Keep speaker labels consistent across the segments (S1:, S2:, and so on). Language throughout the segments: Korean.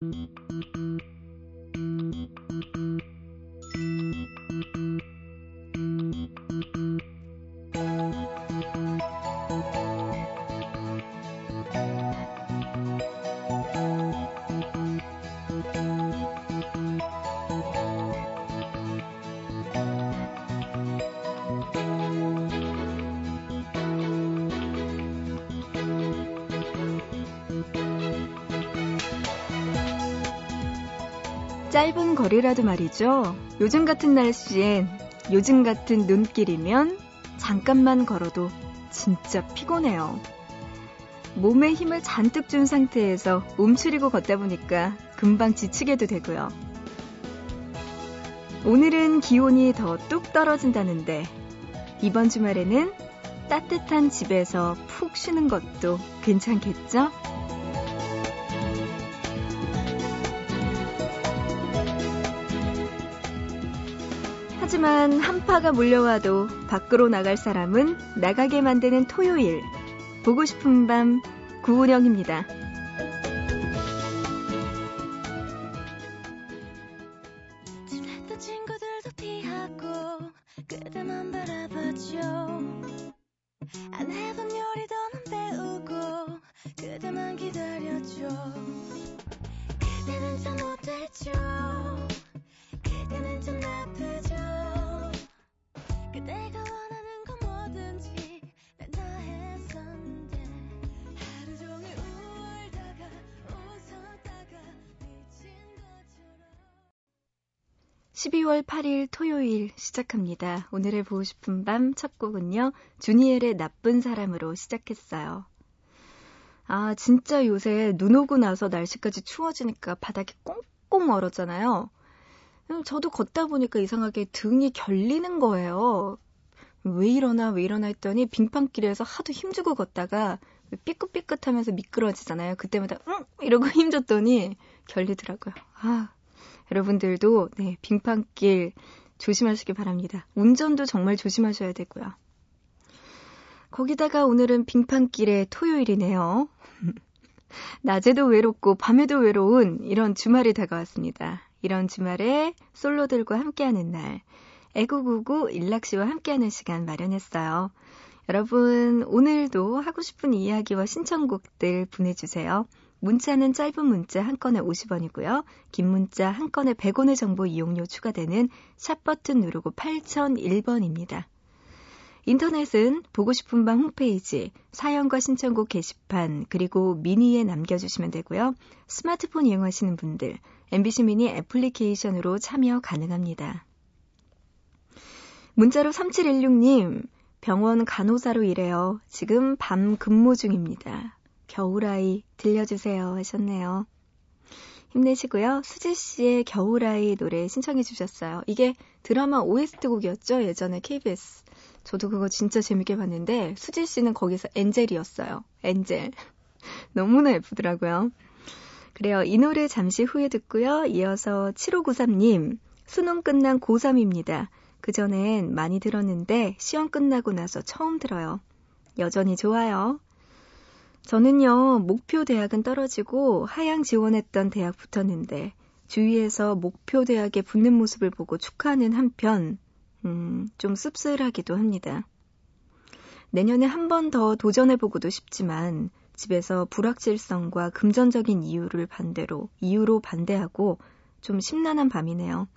S1: 짧 거리라도 말이죠. 요즘 같은 날씨엔 요즘 같은 눈길이면 잠깐만 걸어도 진짜 피곤해요. 몸에 힘을 잔뜩 준 상태에서 움츠리고 걷다 보니까 금방 지치게도 되고요. 오늘은 기온이 더 뚝 떨어진다는데 이번 주말에는 따뜻한 집에서 푹 쉬는 것도 괜찮겠죠? 하지만 한파가 몰려와도 밖으로 나갈 사람은 나가게 만드는 토요일. 보고 싶은 밤 구은영입니다. 12월 8일 토요일 시작합니다. 오늘의 보고 싶은 밤 첫 곡은요. 주니엘의 나쁜 사람으로 시작했어요. 아, 진짜 요새 눈 오고 나서 날씨까지 추워지니까 바닥이 꽁꽁 얼었잖아요. 음, 저도 걷다 보니까 이상하게 등이 결리는 거예요. 왜 이러나 왜 이러나 했더니 빙판길에서 하도 힘주고 걷다가 삐끗삐끗하면서 미끄러지잖아요. 그때마다 응 이러고 힘줬더니 결리더라고요. 아 여러분들도 네, 빙판길 조심하시기 바랍니다. 운전도 정말 조심하셔야 되고요. 거기다가 오늘은 빙판길의 토요일이네요. 낮에도 외롭고 밤에도 외로운 이런 주말이 다가왔습니다. 이런 주말에 솔로들과 함께하는 날, 애구구구 일락씨와 함께하는 시간 마련했어요. 여러분, 오늘도 하고 싶은 이야기와 신청곡들 보내주세요. 문자는 짧은 문자 한 건에 50원이고요. 긴 문자 한 건에 100원의 정보 이용료 추가되는 샵 버튼 누르고 8001번입니다. 인터넷은 보고 싶은 밤 홈페이지, 사연과 신청곡 게시판, 그리고 미니에 남겨주시면 되고요. 스마트폰 이용하시는 분들, MBC 미니 애플리케이션으로 참여 가능합니다. 문자로 3716님, 병원 간호사로 일해요. 지금 밤 근무 중입니다. 겨울아이 들려주세요 하셨네요. 힘내시고요. 수지 씨의 겨울아이 노래 신청해 주셨어요. 이게 드라마 OST 곡이었죠? 예전에 KBS. 저도 그거 진짜 재밌게 봤는데 수지 씨는 거기서 엔젤이었어요. 엔젤. 너무나 예쁘더라고요. 그래요. 이 노래 잠시 후에 듣고요. 이어서 7593님. 수능 끝난 고3입니다. 그전엔 많이 들었는데 시험 끝나고 나서 처음 들어요. 여전히 좋아요. 저는요, 목표 대학은 떨어지고 하향 지원했던 대학 붙었는데 주위에서 목표 대학에 붙는 모습을 보고 축하하는 한편, 음, 좀 씁쓸하기도 합니다. 내년에 한 번 더 도전해보고도 싶지만 집에서 불확실성과 금전적인 이유를 반대로, 이유로 반대하고 좀 심란한 밤이네요.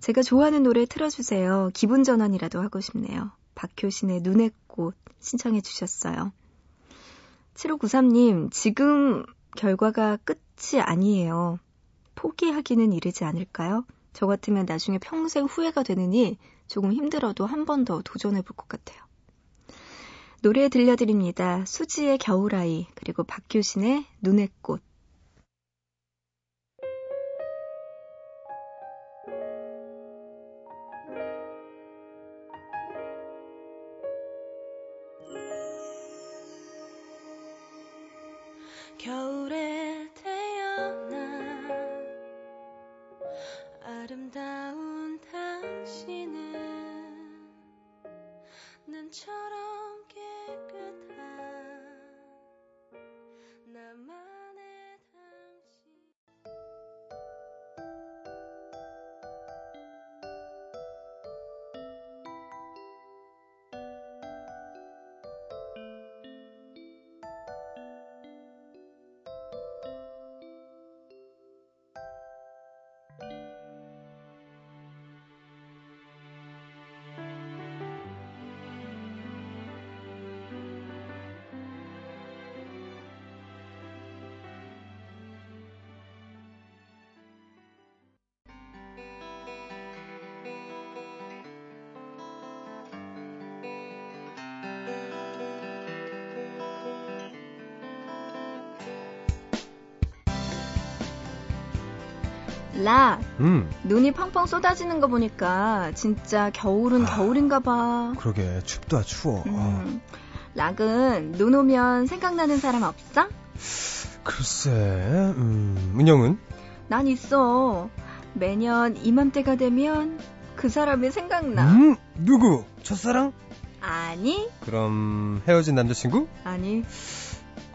S1: 제가 좋아하는 노래 틀어주세요. 기분 전환이라도 하고 싶네요. 박효신의 눈의 꽃 신청해 주셨어요. 7593님, 지금 결과가 끝이 아니에요. 포기하기는 이르지 않을까요? 저 같으면 나중에 평생 후회가 되느니 조금 힘들어도 한 번 더 도전해 볼 것 같아요. 노래 들려드립니다. 수지의 겨울아이, 그리고 박효신의 눈의 꽃. 라,
S2: 음,
S1: 눈이 펑펑 쏟아지는 거 보니까 진짜 겨울은
S2: 아.
S1: 겨울인가 봐.
S2: 그러게 춥다 추워. 아,
S1: 음. 락은 눈 오면 생각나는 사람 없어?
S2: 글쎄, 음, 은영은?
S1: 난 있어. 매년 이맘때가 되면 그 사람이 생각나.
S2: 음, 누구? 첫사랑?
S1: 아니,
S2: 그럼 헤어진 남자친구?
S1: 아니,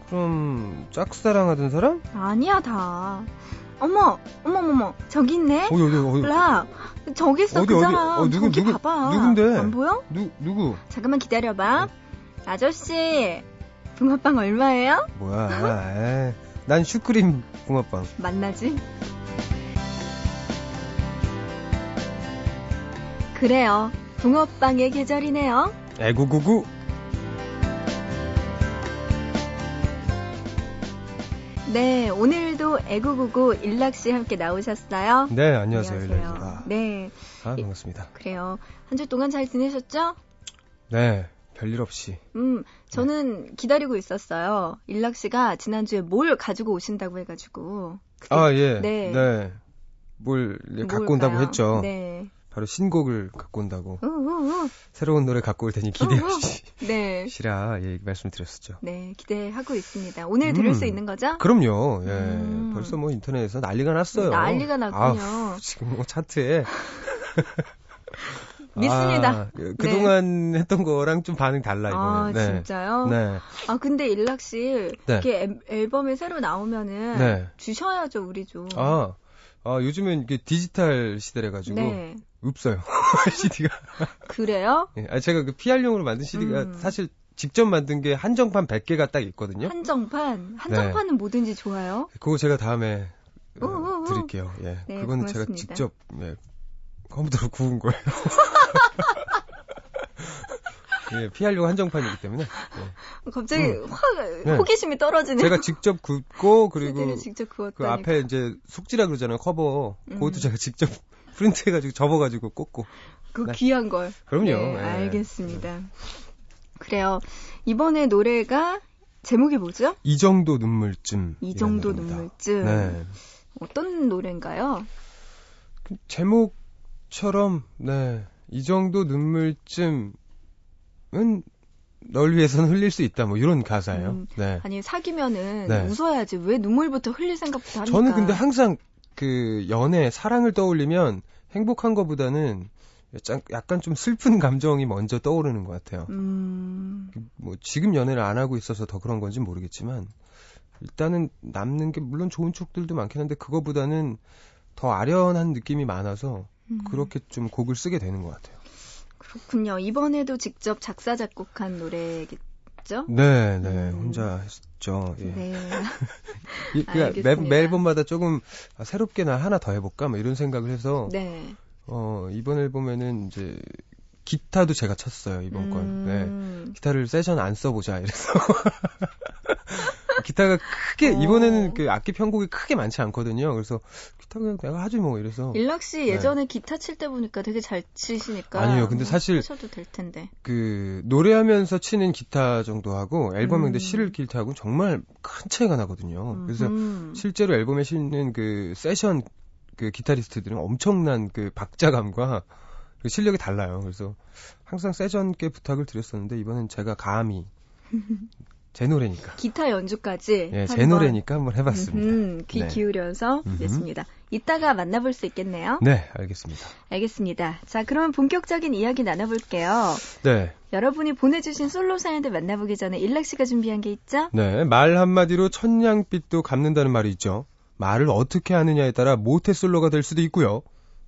S2: 그럼 짝사랑하던 사람?
S1: 아니야, 다. 어머, 어머머머, 저기 있네?
S2: 어디 어디 어디?
S1: 락, 저기 있어,
S2: 어디,
S1: 그? 사람.
S2: 어, 누구,
S1: 저기
S2: 누구,
S1: 봐봐.
S2: 누군데?
S1: 안 보여?
S2: 누 누구?
S1: 잠깐만 기다려봐. 아저씨, 붕어빵 얼마예요?
S2: 뭐야? 난 슈크림 붕어빵.
S1: 만나지? 그래요. 붕어빵의 계절이네요.
S2: 에구구구.
S1: 네, 오늘도 애구구구 일락씨 함께 나오셨어요.
S2: 네, 안녕하세요. 일라입니다.
S1: 네,
S2: 아, 반갑습니다.
S1: 그래요. 한 주 동안 잘 지내셨죠?
S2: 네, 별일 없이.
S1: 음, 저는 기다리고 있었어요. 일락씨가 지난주에 뭘 가지고 오신다고 해가지고. 그게
S2: 아, 예.
S1: 네.
S2: 네. 뭘 예, 갖고 온다고
S1: 뭘까요?
S2: 했죠.
S1: 네.
S2: 바로 신곡을 갖고 온다고.
S1: 우, 우, 우.
S2: 새로운 노래 갖고 올 테니
S1: 네.
S2: 기대하시라. 예, 말씀드렸었죠.
S1: 네, 기대하고 있습니다. 오늘 들을
S2: 음.
S1: 수 있는 거죠?
S2: 그럼요. 예.
S1: 음.
S2: 벌써 뭐 인터넷에서 난리가 났어요.
S1: 난리가 났군요.
S2: 아우, 지금 뭐 차트에
S1: 믿습니다.
S2: 아, 예, 그동안 했던 거랑 좀 반응이 달라
S1: 아,
S2: 이거는. 네.
S1: 진짜요?
S2: 네.
S1: 아, 근데 일락 씨,
S2: 네.
S1: 이렇게 앨- 앨범에 새로 나오면은
S2: 네.
S1: 주셔야죠, 우리 좀.
S2: 아, 아, 요즘은 이게 디지털 시대래 가지고
S1: 네.
S2: 없어요. CD가.
S1: 그래요?
S2: 예, 아, 제가 그 PR용으로 만든 CD가
S1: 음.
S2: 사실 직접 만든 게 한정판 100개가 딱 있거든요.
S1: 한정판. 한정판은 뭐든지 좋아요.
S2: 그거 제가 다음에 어. 드릴게요. 예.
S1: 네, 고맙습니다.
S2: 제가 직접 예, 컴퓨터로 구운 거예요. 예, PR용 한정판이기 때문에 예.
S1: 갑자기
S2: 음.
S1: 확
S2: 네.
S1: 호기심이 떨어지네요.
S2: 제가 직접 굽고 그리고
S1: 직접.
S2: 그 앞에 이제 속지라 그러잖아요 커버
S1: 음.
S2: 그것도 제가 직접 프린트 해가지고 접어가지고 꽂고
S1: 그
S2: 네.
S1: 귀한 걸.
S2: 그럼요.
S1: 네,
S2: 예.
S1: 알겠습니다. 그래요. 이번에 노래가 제목이 뭐죠?
S2: 이 정도 눈물쯤
S1: 이 정도. 눈물쯤.
S2: 네.
S1: 어떤 노래인가요?
S2: 그 제목처럼 네 이 정도 눈물쯤은 널 위해서는 흘릴 수 있다 뭐 이런 가사예요.
S1: 음,
S2: 네.
S1: 아니 사귀면은
S2: 네.
S1: 웃어야지 왜 눈물부터 흘릴 생각부터 합니까?
S2: 저는 근데 항상 그 연애 사랑을 떠올리면 행복한 것보다는 약간- 좀 슬픈 감정이 먼저 떠오르는 것 같아요.
S1: 음,
S2: 뭐 지금 연애를 안 하고 있어서 더 그런 건지 모르겠지만 일단은 남는 게 물론 좋은 쪽들도 많긴 한데 그거보다는 더 아련한 느낌이 많아서
S1: 음,
S2: 그렇게 좀 곡을 쓰게 되는 것 같아요.
S1: 그렇군요. 이번에도 직접 작사 작곡한 노래겠죠?
S2: 네, 네,
S1: 음.
S2: 혼자 했죠. 예.
S1: 네.
S2: 이- 그러니까 매. 매 앨범마다 조금 아, 새롭게 나 하나 더 해볼까 뭐 이런 생각을 해서
S1: 네.
S2: 어, 이번 앨범에는 이제 기타도 제가 쳤어요 이번 건. 네.
S1: 음,
S2: 기타를 세션 안 써보자 이래서 기타가 크게
S1: 어.
S2: 이번에는 그 악기 편곡이 크게 많지 않거든요. 그래서 기타 그냥 내가 하지 뭐 이래서
S1: 일락 씨
S2: 네.
S1: 예전에 기타 칠 때 보니까 되게 잘 치시니까
S2: 아니에요. 근데
S1: 뭐
S2: 사실-
S1: 하셔도 될 텐데.
S2: 그 노래하면서 치는 기타 정도 하고 앨범에 근데
S1: 음.
S2: 실을 기타하고 정말 큰 차이가 나거든요. 그래서
S1: 음.
S2: 실제로 앨범에 실는 그 세션 그 기타리스트들은 엄청난 그 박자감과 그 실력이 달라요. 그래서 항상 세션께 부탁을 드렸었는데 이번엔 제가 감히 제 노래니까
S1: 기타 연주까지
S2: 예, 제 노래니까 한번 해봤습니다.
S1: 음, 귀
S2: 네.
S1: 기울여서. 됐습니다. 이따가 만나볼 수 있겠네요.
S2: 네, 알겠습니다.
S1: 알겠습니다. 자, 그러면 본격적인 이야기 나눠볼게요.
S2: 네,
S1: 여러분이 보내주신 솔로 사연들 만나보기 전에 일락 씨가 준비한 게 있죠?
S2: 네, 말 한마디로 천냥빛도 갚는다는 말이 있죠. 말을 어떻게 하느냐에 따라 모태 솔로가 될 수도 있고요.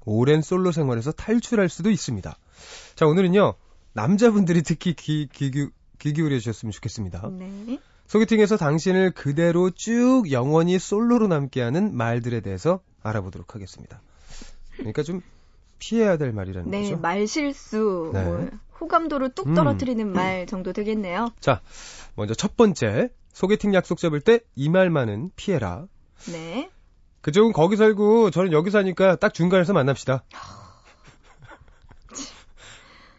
S2: 오랜 솔로 생활에서 탈출할 수도 있습니다. 자, 오늘은요, 남자분들이 특히 귀, 귀, 귀, 귀 기울여 주셨으면 좋겠습니다.
S1: 네.
S2: 소개팅에서 당신을 그대로 쭉 영원히 솔로로 남게 하는 말들에 대해서 알아보도록 하겠습니다. 그러니까 좀 피해야 될 말이라는
S1: 네,
S2: 거죠.
S1: 말 실수,
S2: 네.
S1: 뭐, 호감도를 뚝
S2: 음.
S1: 떨어뜨리는 말 정도 되겠네요.
S2: 자, 먼저 첫 번째. 소개팅 약속 잡을 때 이 말만은 피해라.
S1: 네.
S2: 그쪽은 거기 살고 저는 여기 사니까 딱 중간에서 만납시다.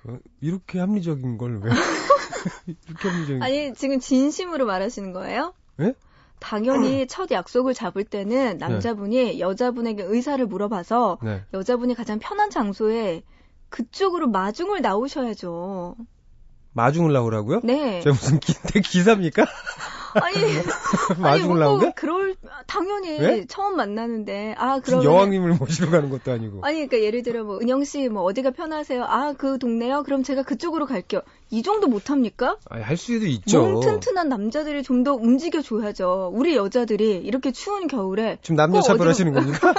S2: 어, 이렇게 합리적인 걸 왜? 합리적인.
S1: 아니, 지금 진심으로 말하시는 거예요?
S2: 예?
S1: 당연히 첫 약속을 잡을 때는 남자분이 여자분에게 의사를 물어봐서
S2: 네.
S1: 여자분이 가장 편한 장소에 그쪽으로 마중을 나오셔야죠.
S2: 마중을 나오라고요?
S1: 네.
S2: 제가 무슨 기, 기사입니까?
S1: 아니, 아니
S2: 마중을
S1: 뭐
S2: 나오게?
S1: 그럴 당연히
S2: 네?
S1: 처음 만나는데 아 그러면
S2: 여왕님을 모시러 가는 것도 아니고.
S1: 아니 그러니까 예를 들어 뭐 은영 씨 뭐 어디가 편하세요? 아 그 동네요? 그럼 제가 그쪽으로 갈게요. 이 정도 못 합니까?
S2: 할 수도 있죠.
S1: 몸 튼튼한 남자들이 좀 더 움직여 줘야죠. 우리 여자들이 이렇게 추운 겨울에
S2: 지금 남녀
S1: 꼭
S2: 차별하시는
S1: 어디로-
S2: 겁니까?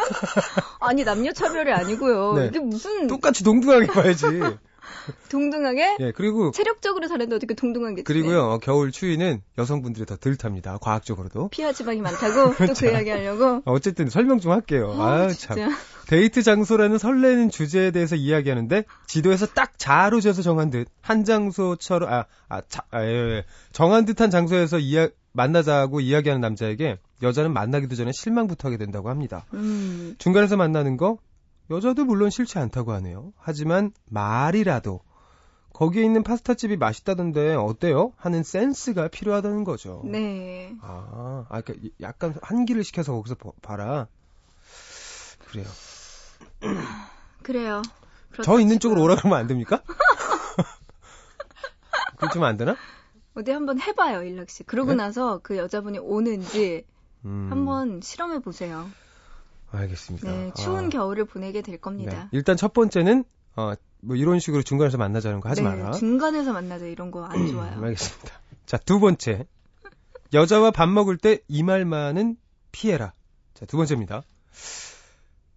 S1: 아니 남녀 차별이 아니고요.
S2: 네.
S1: 이게 무슨
S2: 똑같이 동등하게 봐야지.
S1: 동등하게
S2: 예, 그리고
S1: 체력적으로 다른데 어떻게 동등하게
S2: 그리고요 어, 겨울 추위는 여성분들이 더 덜 탑니다. 과학적으로도.
S1: 피하 지방이 많다고 또 그 이야기 하려고.
S2: 어, 어쨌든 설명 좀 할게요. 아. 참. 데이트 장소라는 설레는 주제에 대해서 이야기하는데 지도에서 딱 자로 재서 정한 듯 한 장소처럼 아, 아, 자, 아 예, 예. 정한 듯한 장소에서 이야, 만나자고 이야기하는 남자에게 여자는 만나기도 전에 실망부터 하게 된다고 합니다.
S1: 음.
S2: 중간에서 만나는 거 여자도 물론 싫지 않다고 하네요. 하지만 말이라도 거기에 있는 파스타집이 맛있다던데 어때요? 하는 센스가 필요하다는 거죠.
S1: 네.
S2: 아, 아, 그러니까 약간 한기를 시켜서 거기서 보- 봐라. 그래요.
S1: 그래요.
S2: 저 있는 쪽으로. 오라 그러면 안 됩니까? 그러면 안 되나?
S1: 어디 한번 해봐요, 일락 씨. 그러고
S2: 네?
S1: 나서 그 여자분이 오는지
S2: 음,
S1: 한번 실험해 보세요.
S2: 알겠습니다.
S1: 네, 추운
S2: 아,
S1: 겨울을 보내게 될
S2: 네.
S1: 겁니다.
S2: 일단 첫 번째는 어, 뭐 이런 식으로 중간에서 만나자는 거 하지
S1: 네,
S2: 마라.
S1: 중간에서 만나자 이런 거 안 좋아요.
S2: 음, 알겠습니다. 자, 두 번째. 여자와 밥 먹을 때 이 말만은 피해라. 자, 두 번째입니다.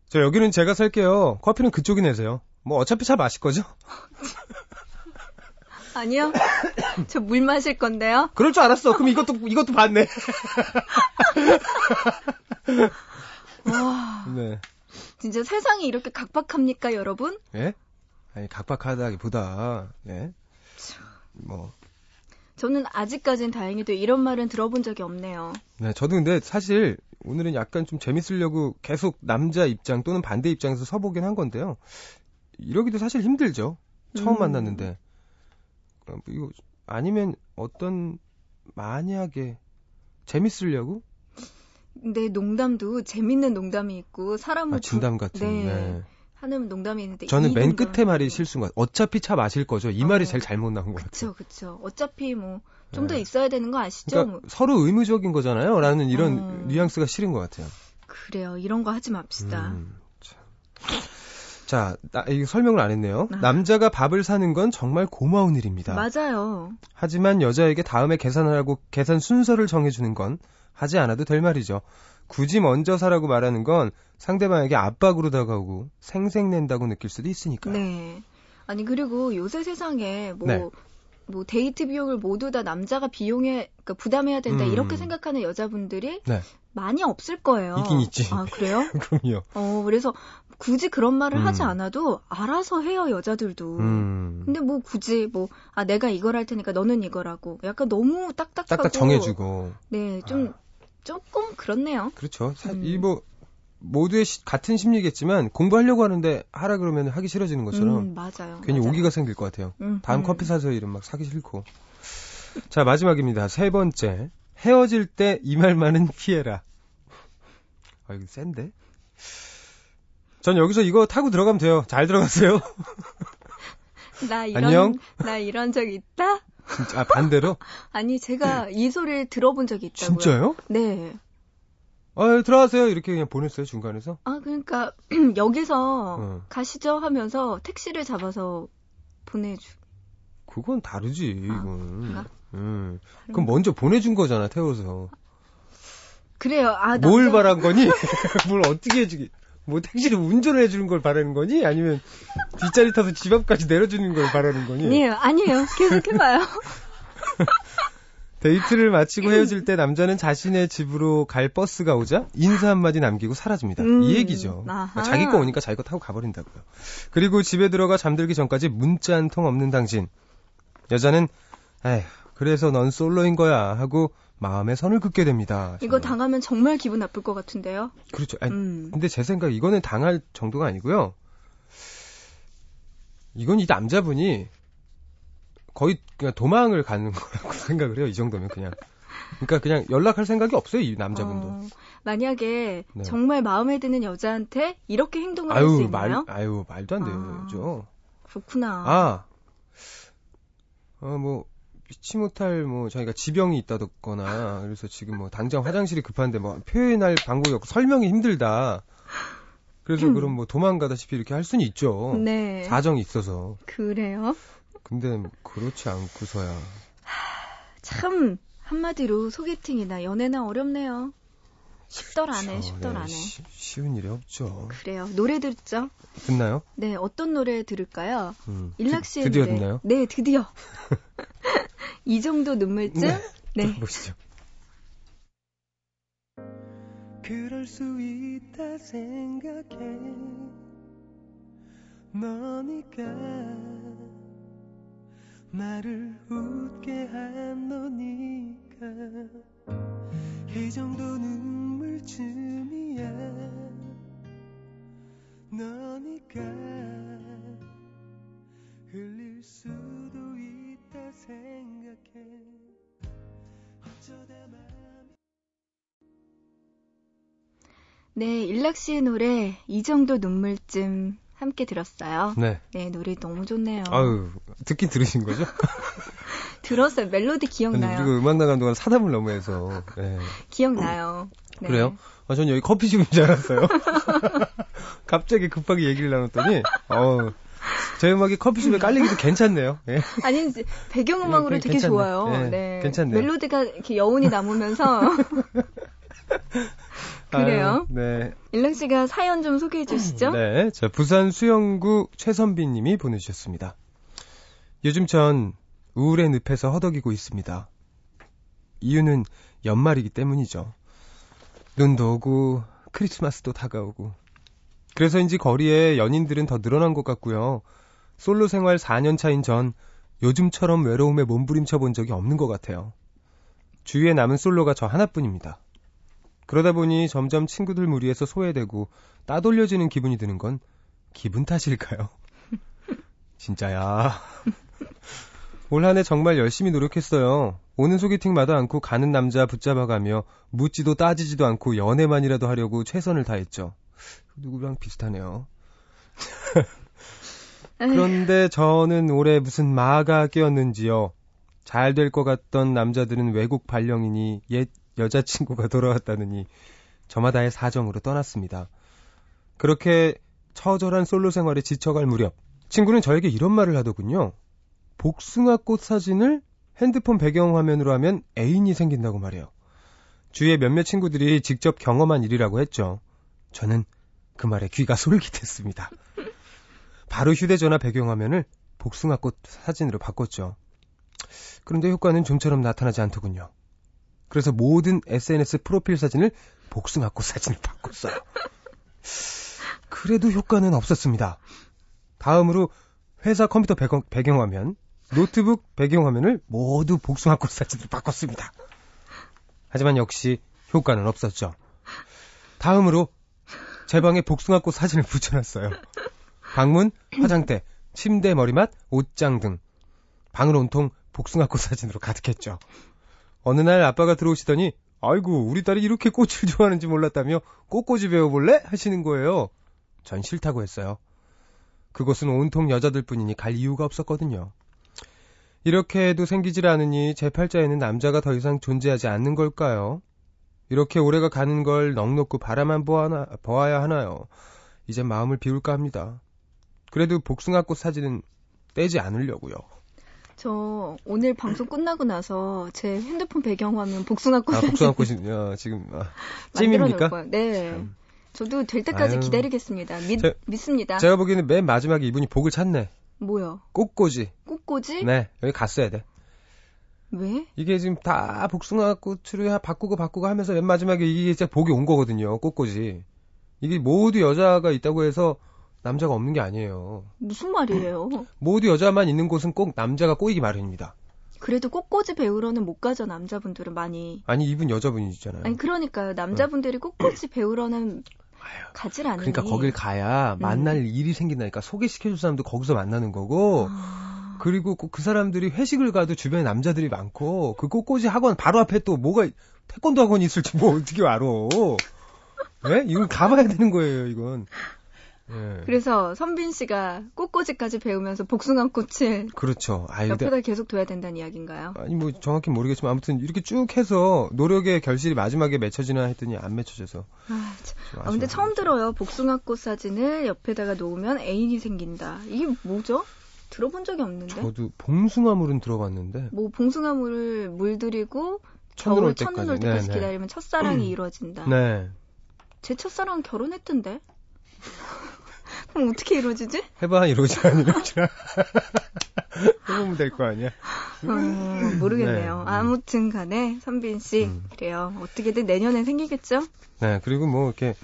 S2: 저 여기는 제가 살게요. 커피는 그쪽이 내세요. 뭐 어차피 차 마실 거죠?
S1: 아니요. 저 물 마실 건데요.
S2: 그럴 줄 알았어. 그럼 이것도 이것도 봤네.
S1: 와,
S2: 네.
S1: 진짜 세상이 이렇게 각박합니까, 여러분?
S2: 예? 아니 각박하다기보다 예. 뭐
S1: 저는 아직까진 다행히도 이런 말은 들어본 적이 없네요.
S2: 네, 저도 근데 사실 오늘은 약간 좀 재밌으려고 계속 남자 입장 또는 반대 입장에서 서보긴 한 건데요. 이러기도 사실 힘들죠. 처음
S1: 음.
S2: 만났는데. 어, 이거 아니면 어떤 만약에 재밌으려고
S1: 근데 농담도 재밌는 농담이 있고 사람을
S2: 아, 진담 같은.
S1: 부- 네.
S2: 네.
S1: 하는 농담이 있는데
S2: 저는 이맨
S1: 농담은
S2: 끝에 말이
S1: 또-
S2: 실수인 것 같아요. 어차피 차 마실 거죠. 이 말이
S1: 어.
S2: 제일 잘못 나온 것 같아요.
S1: 그쵸 그쵸. 어차피 뭐 좀더
S2: 네.
S1: 있어야 되는 거 아시죠?
S2: 그러니까
S1: 뭐.
S2: 서로 의무적인 거잖아요. 라는 이런
S1: 어.
S2: 뉘앙스가 싫은 것 같아요.
S1: 그래요. 이런 거 하지 맙시다.
S2: 음, 참. 자, 나, 이거 설명을 안 했네요.
S1: 아.
S2: 남자가 밥을 사는 건 정말 고마운 일입니다.
S1: 맞아요.
S2: 하지만 여자에게 다음에 계산을 하고 계산 순서를 정해주는 건 하지 않아도 될 말이죠. 굳이 먼저 사라고 말하는 건 상대방에게 압박으로 다가오고 생색낸다고 느낄 수도 있으니까.
S1: 네. 아니 그리고 요새 세상에 뭐
S2: 네.
S1: 뭐 데이트 비용을 모두 다 남자가 비용에 그러니까 부담해야 된다
S2: 음.
S1: 이렇게 생각하는 여자분들이
S2: 네.
S1: 많이 없을 거예요.
S2: 있긴 있지.
S1: 아 그래요?
S2: 그럼요.
S1: 어 그래서 굳이 그런 말을
S2: 음.
S1: 하지 않아도 알아서 해요 여자들도.
S2: 음.
S1: 근데 뭐 굳이 뭐 아 내가 이걸 할 테니까 너는 이거라고 약간 너무 딱딱하고
S2: 딱딱 정해주고.
S1: 네좀
S2: 아.
S1: 조금 그렇네요.
S2: 그렇죠. 사-
S1: 음.
S2: 이 뭐, 모두의 시- 같은 심리겠지만 공부하려고 하는데 하라 그러면 하기 싫어지는 것처럼
S1: 음, 맞아요.
S2: 괜히
S1: 맞아요.
S2: 오기가 생길 것 같아요.
S1: 음,
S2: 다음
S1: 음.
S2: 커피 사서 이름 막 사기 싫고. 자, 마지막입니다. 세 번째. 헤어질 때 이 말만은 피해라. 아, 이거 센데? 전 여기서 이거 타고 들어가면 돼요. 잘 들어갔어요.
S1: 나 이런
S2: 안녕?
S1: 나 이런 적 있다?
S2: 진짜, 아, 반대로?
S1: 아니 제가 이 소리를 들어본 적이 있다고요.
S2: 진짜요?
S1: 네.
S2: 아, 들어가세요. 이렇게 그냥 보냈어요, 중간에서.
S1: 아 그러니까 여기서
S2: 어.
S1: 가시죠 하면서 택시를 잡아서 보내주.
S2: 그건 다르지,
S1: 아,
S2: 이건.
S1: 그런가?
S2: 음. 그럼 먼저 보내준 거잖아, 태워서.
S1: 그래요. 아
S2: 뭘
S1: 남자-
S2: 바란 거니? 뭘 어떻게 해주기? 뭐 택시를 운전을 해주는 걸 바라는 거니? 아니면 뒷자리 타서 집 앞까지 내려주는 걸 바라는 거니?
S1: 아니에요, 아니에요. 계속 해봐요.
S2: 데이트를 마치고 헤어질 때 남자는 자신의 집으로 갈 버스가 오자 인사 한마디 남기고 사라집니다.
S1: 음,
S2: 이 얘기죠.
S1: 아하.
S2: 자기 거 오니까 자기 거 타고 가버린다고요. 그리고 집에 들어가 잠들기 전까지 문자 한 통 없는 당신. 여자는 에휴 그래서 넌 솔로인 거야 하고 마음에 선을 긋게 됩니다.
S1: 이거. 당하면 정말 기분 나쁠 것 같은데요.
S2: 그렇죠. 아니,
S1: 음.
S2: 근데 제 생각 이거는 당할 정도가 아니고요. 이건 이 남자분이 거의 그냥 도망을 가는 거라고 생각을 해요. 이 정도면 그냥 그러니까 그냥 연락할 생각이 없어요, 이 남자분도.
S1: 어, 만약에
S2: 네.
S1: 정말 마음에 드는 여자한테 이렇게 행동을 할수
S2: 아유, 말,
S1: 있나요?
S2: 아유, 말도 안
S1: 아.
S2: 되죠.
S1: 그렇구나.
S2: 아, 어, 뭐, 피치 못할, 뭐, 자기가 지병이 있다거나, 그래서 지금 뭐, 당장 화장실이 급한데, 뭐, 표현할 방법이 없고, 설명이 힘들다. 그래서 그럼 뭐, 도망가다시피 이렇게 할 수는 있죠.
S1: 네.
S2: 사정이 있어서.
S1: 그래요.
S2: 근데, 뭐 그렇지 않고서야.
S1: 참 한마디로 소개팅이나 연애나 어렵네요.
S2: 그쵸,
S1: 쉽덜
S2: 네. 쉬- 쉬운 일이 없죠.
S1: 그래요. 노래 듣죠?
S2: 듣나요?
S1: 네, 어떤 노래 들을까요?
S2: 음.
S1: 일락
S2: 드-
S1: 씨의
S2: 드디어
S1: 노래.
S2: 듣나요?
S1: 네, 드디어. 이 정도 눈물쯤?
S2: 네.
S1: 네.
S2: 보시죠. 그럴 수 있다 생각해 너니까 나를 웃게 한 너니까 이 정도 눈물쯤이야 너니까 흘릴 수도 있다 생각해 어쩌다 맘이
S1: 네, 일락 씨의 노래 이 정도 눈물쯤 함께 들었어요.
S2: 네.
S1: 네, 노래 너무 좋네요.
S2: 아유, 듣긴 들으신 거죠?
S1: 들었어요. 멜로디 기억나요.
S2: 우리가 음악 나간 동안 사담을 너무 해서. 네.
S1: 기억나요. 네.
S2: 그래요? 아, 전 여기 커피숍인 줄 알았어요. 갑자기 급하게 얘기를 나눴더니, 어, 제 음악이 커피숍에 깔리기도 괜찮네요. 예.
S1: 아니 배경음악으로
S2: 네,
S1: 되게
S2: 괜찮네.
S1: 좋아요.
S2: 네,
S1: 네.
S2: 괜찮네요.
S1: 멜로디가 이렇게 여운이 남으면서 그래요?
S2: 아유, 네.
S1: 일락 씨가 사연 좀 소개해 주시죠.
S2: 네. 자, 부산 수영구 최선비 님이 보내주셨습니다. 요즘 전 우울의 늪에서 허덕이고 있습니다. 이유는 연말이기 때문이죠. 눈도 오고 크리스마스도 다가오고 그래서인지 거리에 연인들은 더 늘어난 것 같고요. 솔로 생활 4년 차인 전 요즘처럼 외로움에 몸부림쳐 본 적이 없는 것 같아요. 주위에 남은 솔로가 저 하나뿐입니다. 그러다 보니 점점 친구들 무리에서 소외되고 따돌려지는 기분이 드는 건 기분 탓일까요? 진짜야. 올 한 해 정말 열심히 노력했어요. 오는 소개팅마다 않고 가는 남자 붙잡아가며 묻지도 따지지도 않고 연애만이라도 하려고 최선을 다했죠. 누구랑 비슷하네요. 그런데 저는 올해 무슨 마가 끼었는지요. 잘 될 것 같던 남자들은 외국 발령이니 옛 여자친구가 돌아왔다느니 저마다의 사정으로 떠났습니다. 그렇게 처절한 솔로 생활에 지쳐갈 무렵 친구는 저에게 이런 말을 하더군요. 복숭아꽃 사진을 핸드폰 배경화면으로 하면 애인이 생긴다고 말해요. 주위에 몇몇 친구들이 직접 경험한 일이라고 했죠. 저는 그 말에 귀가 솔깃했습니다. 바로 휴대전화 배경화면을 복숭아꽃 사진으로 바꿨죠. 그런데 효과는 좀처럼 나타나지 않더군요. 그래서 모든 SNS 프로필 사진을 복숭아꽃 사진을 바꿨어요. 그래도 효과는 없었습니다. 다음으로 회사 컴퓨터 배경, 배경화면, 노트북 배경화면을 모두 복숭아꽃 사진으로 바꿨습니다. 하지만 역시 효과는 없었죠. 다음으로 제 방에 복숭아꽃 사진을 붙여놨어요. 방문, 화장대, 침대 머리맡, 옷장 등 방은 온통 복숭아꽃 사진으로 가득했죠. 어느 날 아빠가 들어오시더니 아이고 우리 딸이 이렇게 꽃을 좋아하는지 몰랐다며 꽃꽂이 배워볼래? 하시는 거예요. 전 싫다고 했어요. 그곳은 온통 여자들 뿐이니 갈 이유가 없었거든요. 이렇게 해도 생기질 않으니 제 팔자에는 남자가 더 이상 존재하지 않는 걸까요? 이렇게 올해가 가는 걸 넉넉고 바라만 보아야 하나요? 이제 마음을 비울까 합니다. 그래도 복숭아꽃 사진은 떼지 않으려고요.
S1: 저 오늘 방송 끝나고 나서 제 핸드폰 배경화면 복숭아꽃
S2: 아, 복숭아꽃이 어, 지금 아, 찜입니까?
S1: 네.
S2: 참.
S1: 저도 될 때까지
S2: 아유.
S1: 기다리겠습니다. 믿,
S2: 제-
S1: 믿습니다.
S2: 제가 보기에는 맨 마지막에 이분이 복을 찾네.
S1: 뭐요?
S2: 꽃꽂이.
S1: 꽃꽂이?
S2: 네, 여기 갔어야 돼.
S1: 왜?
S2: 이게 지금 다 복숭아 꽃으로 하- 바꾸고 바꾸고 하면서 맨 마지막에 이게 진짜 복이 온 거거든요. 꽃꽂이. 이게 모두 여자가 있다고 해서 남자가 없는 게 아니에요.
S1: 무슨 말이에요?
S2: 모두 여자만 있는 곳은 꼭 남자가 꼬이기 마련입니다.
S1: 그래도 꽃꽂이 배우러는 못 가죠, 남자분들은 많이.
S2: 아니 이분 여자분이잖아요.
S1: 아니, 그러니까요. 남자분들이 꽃꽂이 배우러는 가질 않으니.
S2: 그러니까 거길 가야 만날 일이 생긴다니까 소개시켜줄 사람도 거기서 만나는 거고
S1: 아,
S2: 그리고 그 사람들이 회식을 가도 주변에 남자들이 많고 그 꽃꽂이 학원 바로 앞에 또 뭐가 태권도 학원이 있을지 뭐 어떻게 알아? 예? 이건 가봐야 되는 거예요, 이건.
S1: 예. 그래서 선빈 씨가 꽃꽂이까지 배우면서 복숭아 꽃을
S2: 그렇죠.
S1: 아, 옆에다 계속 둬야 된다는 이야기인가요?
S2: 아니 뭐 정확히 모르겠지만 아무튼 이렇게 쭉 해서 노력의 결실이 마지막에 맺혀지나 했더니 안 맺혀져서.
S1: 아, 아 근데 처음 들어요. 복숭아 꽃 사진을 옆에다가 놓으면 애인이 생긴다. 이게 뭐죠? 들어본 적이 없는데.
S2: 저도 봉숭아물은 들어봤는데.
S1: 뭐 봉숭아물을 물들이고 겨울 첫눈 올 때까지 네, 네. 기다리면 첫사랑이 음. 이루어진다. 네. 제 첫사랑 결혼했던데. 그럼 어떻게 이루어지지?
S2: 해봐 이루어지나 이루어지나. 해보면 될 거 아니야.
S1: 어, 모르겠네요. 네. 아무튼 간에 선빈 씨 음. 그래요. 어떻게든 내년에 생기겠죠?
S2: 네 그리고 뭐 이렇게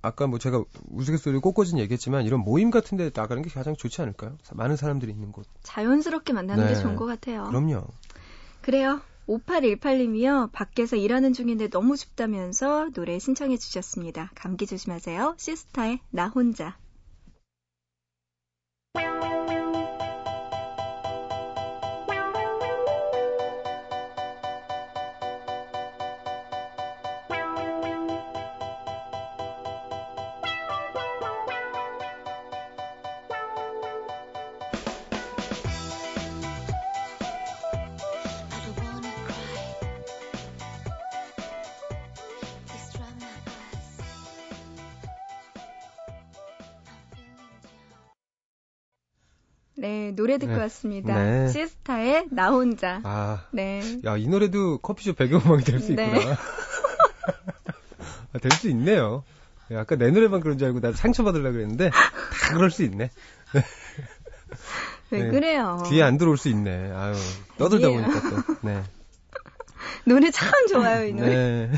S2: 아까 뭐 제가 우스갯소리 꽃꽂이는 얘기했지만 이런 모임 같은 데 나가는 게 가장 좋지 않을까요? 많은 사람들이 있는 곳.
S1: 자연스럽게 만나는 네. 게 좋은 것 같아요.
S2: 그럼요.
S1: 그래요. 5818님이요. 밖에서 일하는 중인데 너무 춥다면서 노래 신청해 주셨습니다. 감기 조심하세요. 시스타의 나 혼자. 노래 듣고 네. 왔습니다. 네. 시스타의 나 혼자. 아,
S2: 네. 야, 이 노래도 커피숍 배경음악이 될 수 있구나. 네. 아, 될수 있네요. 야, 아까 내 노래만 그런 줄 알고 나 상처받으려고 그랬는데, 다 그럴 수 있네.
S1: 왜 네. 그래요?
S2: 뒤에 안 들어올 수 있네. 아유, 떠들다 보니까 또. 네.
S1: 노래 참 좋아요, 이 노래. 네.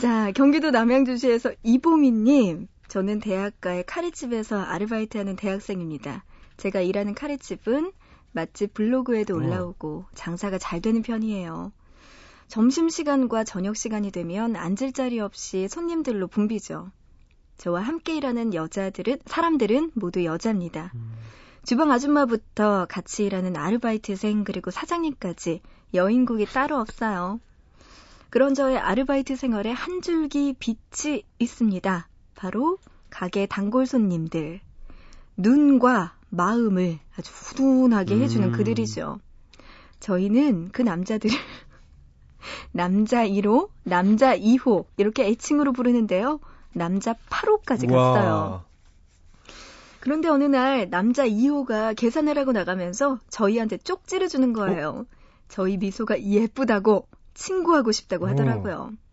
S1: 자, 경기도 남양주시에서 이보미님. 저는 대학가의 카레집에서 아르바이트하는 대학생입니다. 제가 일하는 카레집은 맛집 블로그에도 어. 올라오고 장사가 잘 되는 편이에요. 점심시간과 저녁시간이 되면 앉을 자리 없이 손님들로 붐비죠. 저와 함께 일하는 여자들은, 사람들은 모두 여자입니다. 음. 주방 아줌마부터 같이 일하는 아르바이트생 그리고 사장님까지 여인국이 따로 없어요. 그런 저의 아르바이트 생활에 한 줄기 빛이 있습니다. 바로 가게 단골 손님들. 눈과 마음을 아주 음. 해주는 그들이죠. 저희는 그 남자들을 남자 1호, 남자 2호 이렇게 애칭으로 부르는데요. 남자 8호까지 갔어요. 그런데 어느 날 남자 2호가 계산을 하고 나가면서 저희한테 쪽지를 주는 거예요. 어? 저희 미소가 예쁘다고 친구하고 싶다고 하더라고요. 어.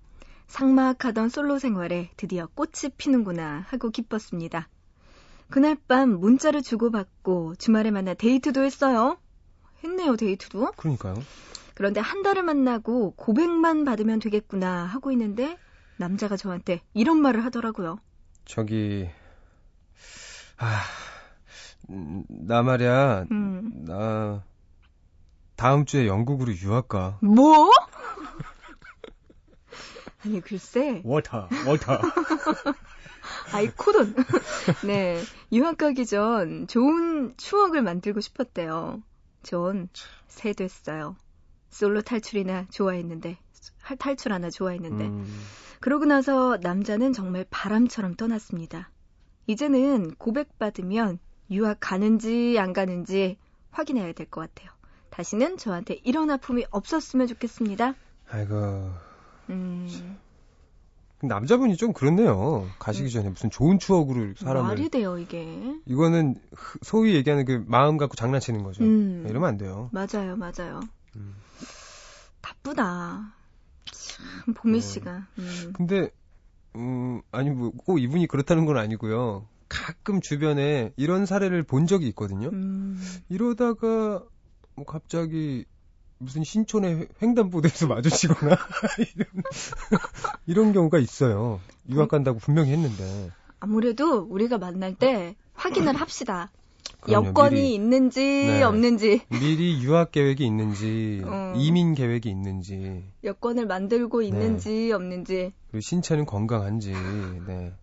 S1: 상막하던 솔로 생활에 드디어 꽃이 피는구나 하고 기뻤습니다. 그날 밤 문자를 주고받고 주말에 만나 데이트도 했어요. 했네요, 데이트도.
S2: 그러니까요.
S1: 그런데 한 달을 만나고 고백만 받으면 되겠구나 하고 있는데 남자가 저한테 이런 말을 하더라고요.
S2: 저기 아, 나 말이야. 음. 나 다음 주에 영국으로 유학 가.
S1: 뭐? 아니 글쎄.
S2: 워터, 워터.
S1: 아이 코돈. 네, 유학 가기 전 좋은 추억을 만들고 싶었대요. 전새 됐어요. 솔로 탈출이나 좋아했는데 탈출 하나 좋아했는데 음. 그러고 나서 남자는 정말 바람처럼 떠났습니다. 이제는 고백받으면 유학 가는지 안 가는지 확인해야 될 것 같아요. 다시는 저한테 이런 아픔이 없었으면 좋겠습니다.
S2: 아이고 음. 남자분이 좀 그렇네요. 가시기 전에 무슨 좋은 추억으로 사람을
S1: 말이 돼요 이게.
S2: 이거는 소위 얘기하는 그 마음 갖고 장난치는 거죠. 음. 이러면 안 돼요.
S1: 맞아요, 맞아요. 음. 나쁘다. 참 보미 네. 씨가. 음.
S2: 근데 음 아니 뭐 꼭 이분이 그렇다는 건 아니고요. 가끔 주변에 이런 사례를 본 적이 있거든요. 음. 이러다가 뭐 갑자기 무슨 신촌의 횡단보도에서 마주치거나 이런, 이런 경우가 있어요. 유학 간다고 분명히 했는데.
S1: 아무래도 우리가 만날 때 확인을 합시다. 그럼요, 여건이 미리, 있는지 네, 없는지
S2: 미리 유학 계획이 있는지 어. 이민 계획이 있는지
S1: 여건을 만들고 네. 있는지 네. 없는지
S2: 그리고 신체는 건강한지 네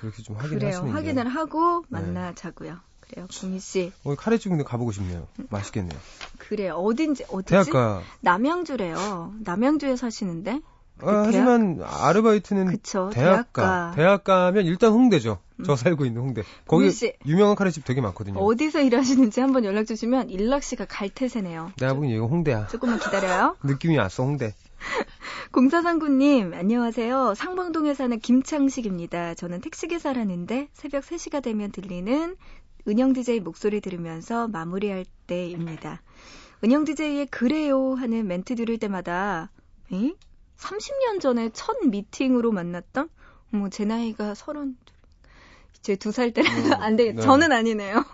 S2: 그렇게 좀 확인하시면
S1: 그래요 확인을 하고 네. 만나자고요 그래요, 공희 씨.
S2: 어, 카레집 근데 가보고 싶네요. 맛있겠네요.
S1: 그래, 어딘지, 어디지?
S2: 대학가.
S1: 남양주래요. 남양주에 사시는데?
S2: 아, 하지만 아르바이트는
S1: 그쵸,
S2: 대학가.
S1: 대학가.
S2: 대학가면 일단 홍대죠. 저
S1: 음.
S2: 살고 있는 홍대. 거기
S1: 씨.
S2: 유명한 카레집 되게 많거든요.
S1: 어디서 일하시는지 한번 연락 주시면 일락 씨가 갈 태세네요.
S2: 내가 보기엔 여기 홍대야.
S1: 조금만 기다려요.
S2: 느낌이 왔어, 홍대.
S1: 공사상구님, 안녕하세요. 상봉동에 사는 김창식입니다. 저는 택시기사라는데 새벽 3시가 되면 들리는 은영 DJ 목소리 들으면서 마무리할 때입니다. 은영 DJ의 그래요 하는 멘트 들을 때마다, 에? 30년 전에 첫 미팅으로 만났던? 어머, 제 나이가 서른, 제두 살 때라서
S2: 어,
S1: 안 되겠,
S2: 네.
S1: 저는 아니네요.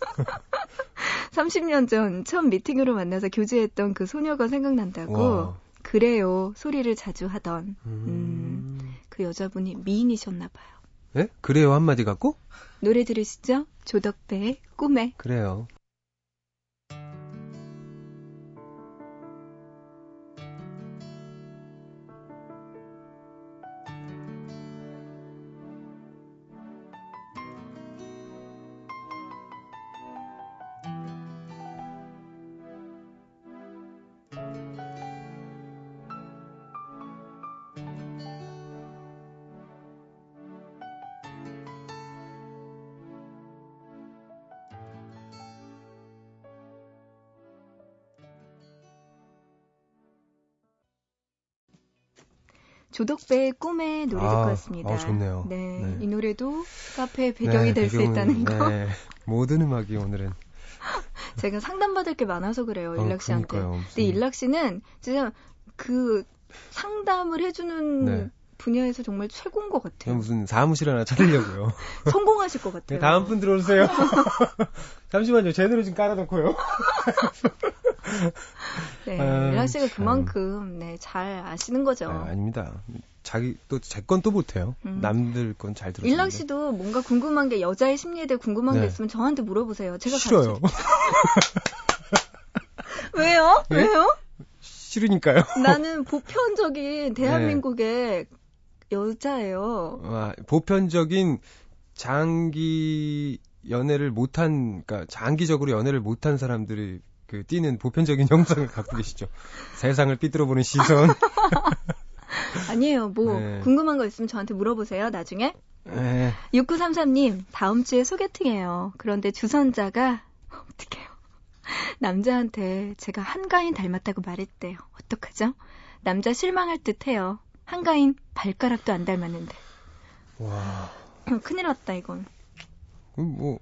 S1: 30년 전첫 미팅으로 만나서 교제했던 그 소녀가 생각난다고.
S2: 와.
S1: 그래요. 소리를 자주 하던
S2: 음.
S1: 그 여자분이 미인이셨나 봐요.
S2: 예? 그래요 한마디 갖고?
S1: 노래 들으시죠? 조덕배의 꿈에.
S2: 그래요.
S1: 조덕배의 꿈에 노래
S2: 아,
S1: 듣고 왔습니다.
S2: 아, 좋네요.
S1: 네,
S2: 네.
S1: 이 노래도 배경이
S2: 네,
S1: 될수
S2: 배경은,
S1: 있다는 거.
S2: 네. 모든 음악이 오늘은.
S1: 제가 상담받을 게 많아서 그래요,
S2: 어,
S1: 일락 씨한테.
S2: 그러니까요.
S1: 근데 일락 씨는 진짜 그 상담을 해주는
S2: 네.
S1: 분야에서 정말 최고인 것 같아요.
S2: 무슨 사무실 하나 차리려고요.
S1: 성공하실 것
S2: 네,
S1: 같아요.
S2: 다음 분 들어오세요. 잠시만요. 제 노래 좀 깔아놓고요.
S1: 네,
S2: 아,
S1: 일락 씨가
S2: 참.
S1: 그만큼 네, 잘 아시는 거죠.
S2: 아, 아닙니다. 자기 또 제 건 또 못해요.
S1: 음.
S2: 남들 건 잘 들어요.
S1: 일락 씨도 뭔가 궁금한 게 여자의 심리에 대해 궁금한 게
S2: 네.
S1: 있으면 저한테 물어보세요. 제가
S2: 싫어요.
S1: 왜요?
S2: 네?
S1: 왜요?
S2: 싫으니까요.
S1: 나는 보편적인 대한민국의 여자예요.
S2: 아, 보편적인 장기 연애를 못한, 그러니까 장기적으로 연애를 못한 사람들이 그 띄는 보편적인 형상을 갖고 계시죠. 세상을 삐뚤어 보는 시선.
S1: 아니에요. 뭐
S2: 네.
S1: 궁금한 거 있으면 저한테 물어보세요. 나중에.
S2: 에,
S1: 6933님, 다음 주에 소개팅해요. 그런데 주선자가 어떡해요? 남자한테 제가 한가인 닮았다고 말했대요. 어떡하죠? 남자 실망할 듯해요. 한가인 발가락도 안 닮았는데.
S2: 와,
S1: 큰일 났다 이건.
S2: 그럼 뭐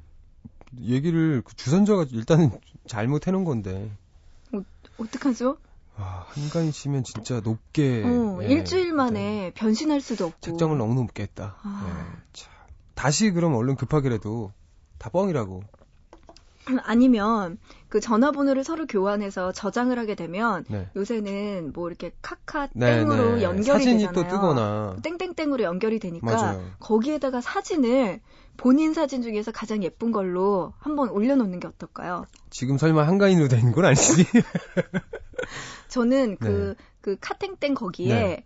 S2: 얘기를 그 주선자가 일단은 잘못해놓은 건데.
S1: 어떡하죠?
S2: 와, 한가인 씨면 진짜 높게.
S1: 어,
S2: 예,
S1: 일주일 만에 변신할 수도 없고.
S2: 책정을 너무 높게 했다.
S1: 아.
S2: 예, 참. 다시 그럼 얼른 급하게라도 다 뻥이라고.
S1: 아니면 그 전화번호를 서로 교환해서 저장을 하게 되면
S2: 네.
S1: 요새는 뭐 이렇게 카카
S2: 네,
S1: 땡으로
S2: 네.
S1: 연결이
S2: 사진이
S1: 되잖아요.
S2: 또 뜨거나.
S1: 땡땡땡으로 연결이 되니까
S2: 맞아요.
S1: 거기에다가 사진을 본인 사진 중에서 가장 예쁜 걸로 한번 올려놓는 게 어떨까요?
S2: 지금 설마 한가인으로 된 건 아니지?
S1: 저는 그,
S2: 네.
S1: 그 카땡땡 거기에
S2: 네.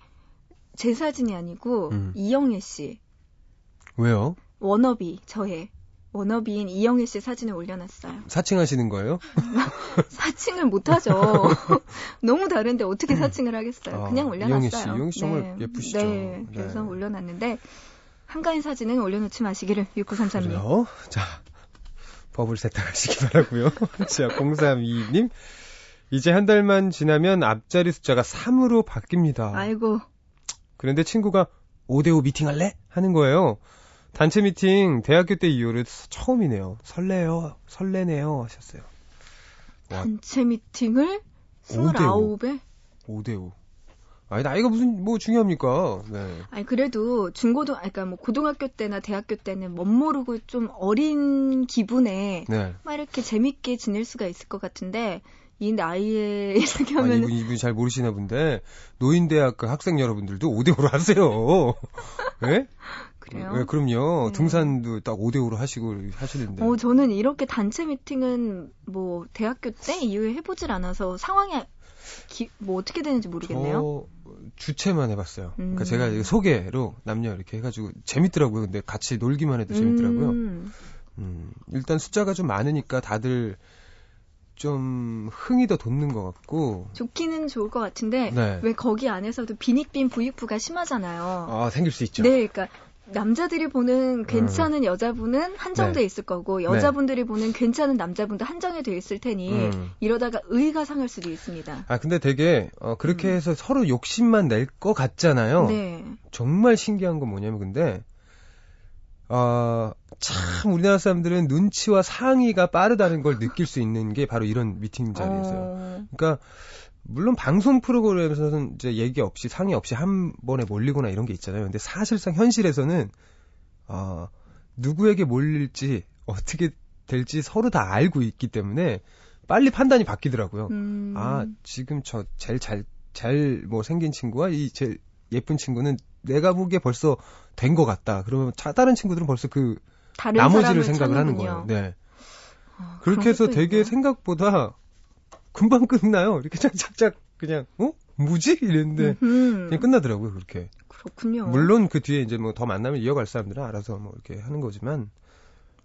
S1: 제 사진이 아니고
S2: 음.
S1: 이영애 씨,
S2: 왜요?
S1: 워너비, 저의 워너비인 이영애 씨 사진을 올려놨어요.
S2: 사칭하시는 거예요?
S1: 사칭을 못하죠. 너무 다른데 어떻게 사칭을 하겠어요.
S2: 아,
S1: 그냥 올려놨어요.
S2: 이영애 씨, 이영애 씨 정말 예쁘시죠.
S1: 네, 그래서
S2: 네.
S1: 올려놨는데 한가인 사진은 올려놓지 마시기를 6933님.
S2: 그래요? 자, 법을 세탁하시기 바라고요. 자, 0322님. 이제 한 달만 지나면 앞자리 숫자가 3으로 바뀝니다.
S1: 아이고
S2: 그런데 친구가 5대5 미팅할래? 하는 거예요. 단체 미팅 대학교 때 이후로 처음이네요. 설레요. 설레네요. 하셨어요. 와,
S1: 단체 미팅을
S2: 오대 오.
S1: 29배?
S2: 5대5. 아니, 나이가 무슨, 뭐 중요합니까? 네.
S1: 아니 그래도 중고등 그러니까 뭐 고등학교 때나 대학교 때는 멋 모르고 좀 어린 기분에
S2: 네.
S1: 막 이렇게 재밌게 지낼 수가 있을 것 같은데 이 나이에 이렇게
S2: 아니,
S1: 하면
S2: 이분, 이분이 잘 모르시나 본데, 노인대학 그 학생 여러분들도 5대 5로 하세요. 예?
S1: 그래요.
S2: 예, 그럼요.
S1: 네.
S2: 등산도 딱 5대 5로 하시고 하시는데.
S1: 어, 저는 이렇게 단체 미팅은 뭐 대학교 때 이후에 해보질 않아서 상황이 기- 뭐 어떻게 되는지 모르겠네요.
S2: 저 주체만 해봤어요. 그러니까
S1: 음.
S2: 제가 이거 소개로 남녀 이렇게 해가지고 재밌더라고요. 근데 같이 놀기만 해도 재밌더라고요.
S1: 음,
S2: 음, 일단 숫자가 좀 많으니까 다들 좀 흥이 더 돋는 것 같고.
S1: 좋기는 좋을 것 같은데
S2: 네.
S1: 왜 거기 안에서도 비닉빈 부익부가 심하잖아요.
S2: 아, 생길 수 있죠.
S1: 네, 그러니까 남자들이 보는 괜찮은 여자분은 한정돼
S2: 네.
S1: 있을 거고 여자분들이 보는 괜찮은 남자분도 한정이 돼 있을 테니
S2: 음.
S1: 이러다가 의가 상할 수도 있습니다.
S2: 아, 근데 되게, 어, 그렇게
S1: 음.
S2: 해서 서로 욕심만 낼 것 같잖아요.
S1: 네.
S2: 정말 신기한 건 뭐냐면, 근데, 어, 참, 우리나라 사람들은 눈치와 상의가 빠르다는 걸 느낄 수 있는 게 바로 이런 미팅 자리에서요.
S1: 어,
S2: 그러니까, 물론 방송 프로그램에서는 이제 얘기 없이 상의 없이 한 번에 몰리거나 이런 게 있잖아요. 근데 사실상 현실에서는 어, 누구에게 몰릴지 어떻게 될지 서로 다 알고 있기 때문에 빨리 판단이 바뀌더라고요.
S1: 음,
S2: 아 지금 저 제일 잘 잘 뭐 생긴 친구와 이 제일 예쁜 친구는 내가 보기에 벌써 된 것 같다. 그러면 차 다른 친구들은 벌써 그 나머지를 생각을 하는
S1: 찾는군요.
S2: 거예요. 네.
S1: 아,
S2: 그렇게 해서 되게
S1: 있네요.
S2: 생각보다 금방 끝나요. 이렇게 착착착 그냥 어 뭐지 이랬는데
S1: 음흠,
S2: 그냥 끝나더라고요. 그렇게.
S1: 그렇군요.
S2: 물론 그 뒤에 이제 뭐 더 만나면 이어갈 사람들은 알아서 뭐 이렇게 하는 거지만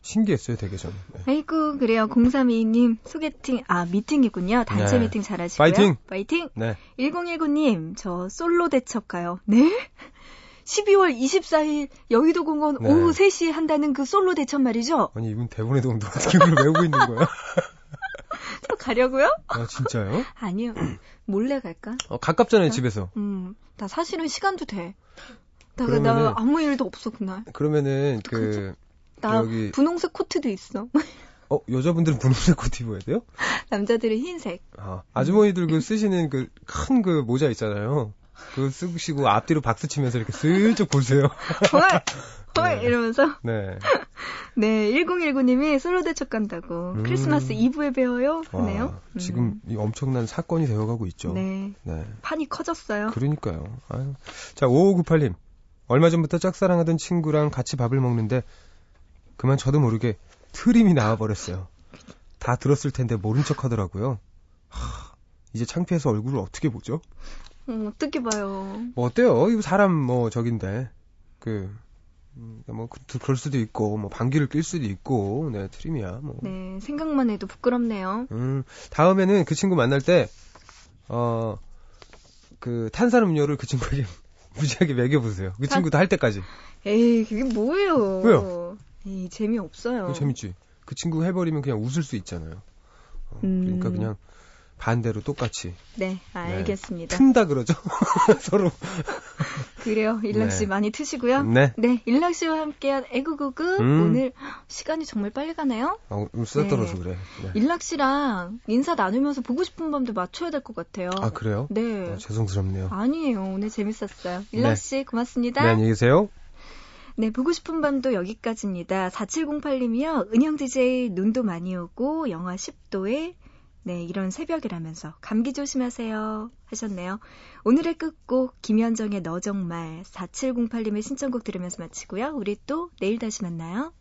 S2: 신기했어요, 되게 저는. 네.
S1: 아이고 그래요. 0322님 소개팅 아 미팅이군요. 단체
S2: 네.
S1: 미팅 잘하시고요.
S2: 파이팅!
S1: 파이팅!
S2: 네.
S1: 1019님 저 솔로 대첩 가요. 네? 12월 24일 여의도 공원
S2: 네.
S1: 오후 3시에 한다는 그 솔로 대첩 말이죠?
S2: 아니 이분 대본에도 없는데 어떻게 그걸 외우고 있는 거야?
S1: 저 가려고요?
S2: 아 진짜요?
S1: 아니요. 몰래 갈까?
S2: 어, 가깝잖아요 집에서.
S1: 음, 나 사실은 시간도 돼. 나,
S2: 그러면은-
S1: 나 아무 일도 없어 그날.
S2: 그러면은
S1: 그나
S2: 여기-
S1: 분홍색 코트도 있어.
S2: 어, 여자분들은 분홍색 코트 입어야 돼요?
S1: 남자들은 흰색.
S2: 아, 아주머니들 그 쓰시는 그 큰그 모자 있잖아요. 그거 쓰시고 앞뒤로 박수 치면서 이렇게 슬쩍 보세요.
S1: 헐! 헐!
S2: 네.
S1: 이러면서.
S2: 네.
S1: 네, 1019님이 솔로 대첩 간다고.
S2: 음.
S1: 크리스마스 이브에 배워요? 하네요.
S2: 와, 지금 이 엄청난 사건이 되어가고 있죠.
S1: 음. 네.
S2: 네.
S1: 판이 커졌어요.
S2: 그러니까요. 아유. 자, 5598님. 얼마 전부터 짝사랑하던 친구랑 같이 밥을 먹는데 그만 저도 모르게 트림이 나와버렸어요. 다 들었을 텐데 모른 척 하더라고요. 하, 이제 창피해서 얼굴을 어떻게 보죠?
S1: 음, 어떻게 봐요.
S2: 뭐 어때요? 이거 사람 뭐 저긴데 그 음, 뭐 그- 그럴 수도 있고 뭐 방귀를 낄 수도 있고 네 트림이야 뭐.
S1: 네, 생각만 해도 부끄럽네요.
S2: 음 다음에는 그 친구 만날 때어그 탄산 음료를 그 친구에게 무지하게 먹여 보세요. 그
S1: 탄-
S2: 친구도 할 때까지.
S1: 에이, 그게 뭐예요.
S2: 왜요?
S1: 에이, 재미 없어요.
S2: 그거 재밌지. 그 친구 해버리면 그냥 웃을 수 있잖아요. 어, 그러니까
S1: 음.
S2: 그냥 반대로 똑같이
S1: 네, 알겠습니다.
S2: 튼다 그러죠. 서로.
S1: 그래요. 일락 씨
S2: 네.
S1: 많이 트시고요.
S2: 네.
S1: 네, 일락 씨와 함께한 애구구구
S2: 음.
S1: 오늘 시간이 정말 빨리 가네요.
S2: 아, 오늘 쓰다 떨어서
S1: 네.
S2: 그래. 네.
S1: 일락 씨랑 인사 나누면서 보고 싶은 밤도 맞춰야 될 것 같아요.
S2: 아 그래요?
S1: 네.
S2: 어, 죄송스럽네요.
S1: 아니에요. 오늘 재밌었어요. 일락 씨 고맙습니다.
S2: 네 안녕히 계세요.
S1: 네, 보고 싶은 밤도 여기까지입니다. 4708님이요. 은영 DJ 눈도 많이 오고 영하 10도에 네, 이런 새벽이라면서 감기 조심하세요 하셨네요. 오늘의 끝곡 김현정의 너 정말 4708님의 신청곡 들으면서 마치고요. 우리 또 내일 다시 만나요.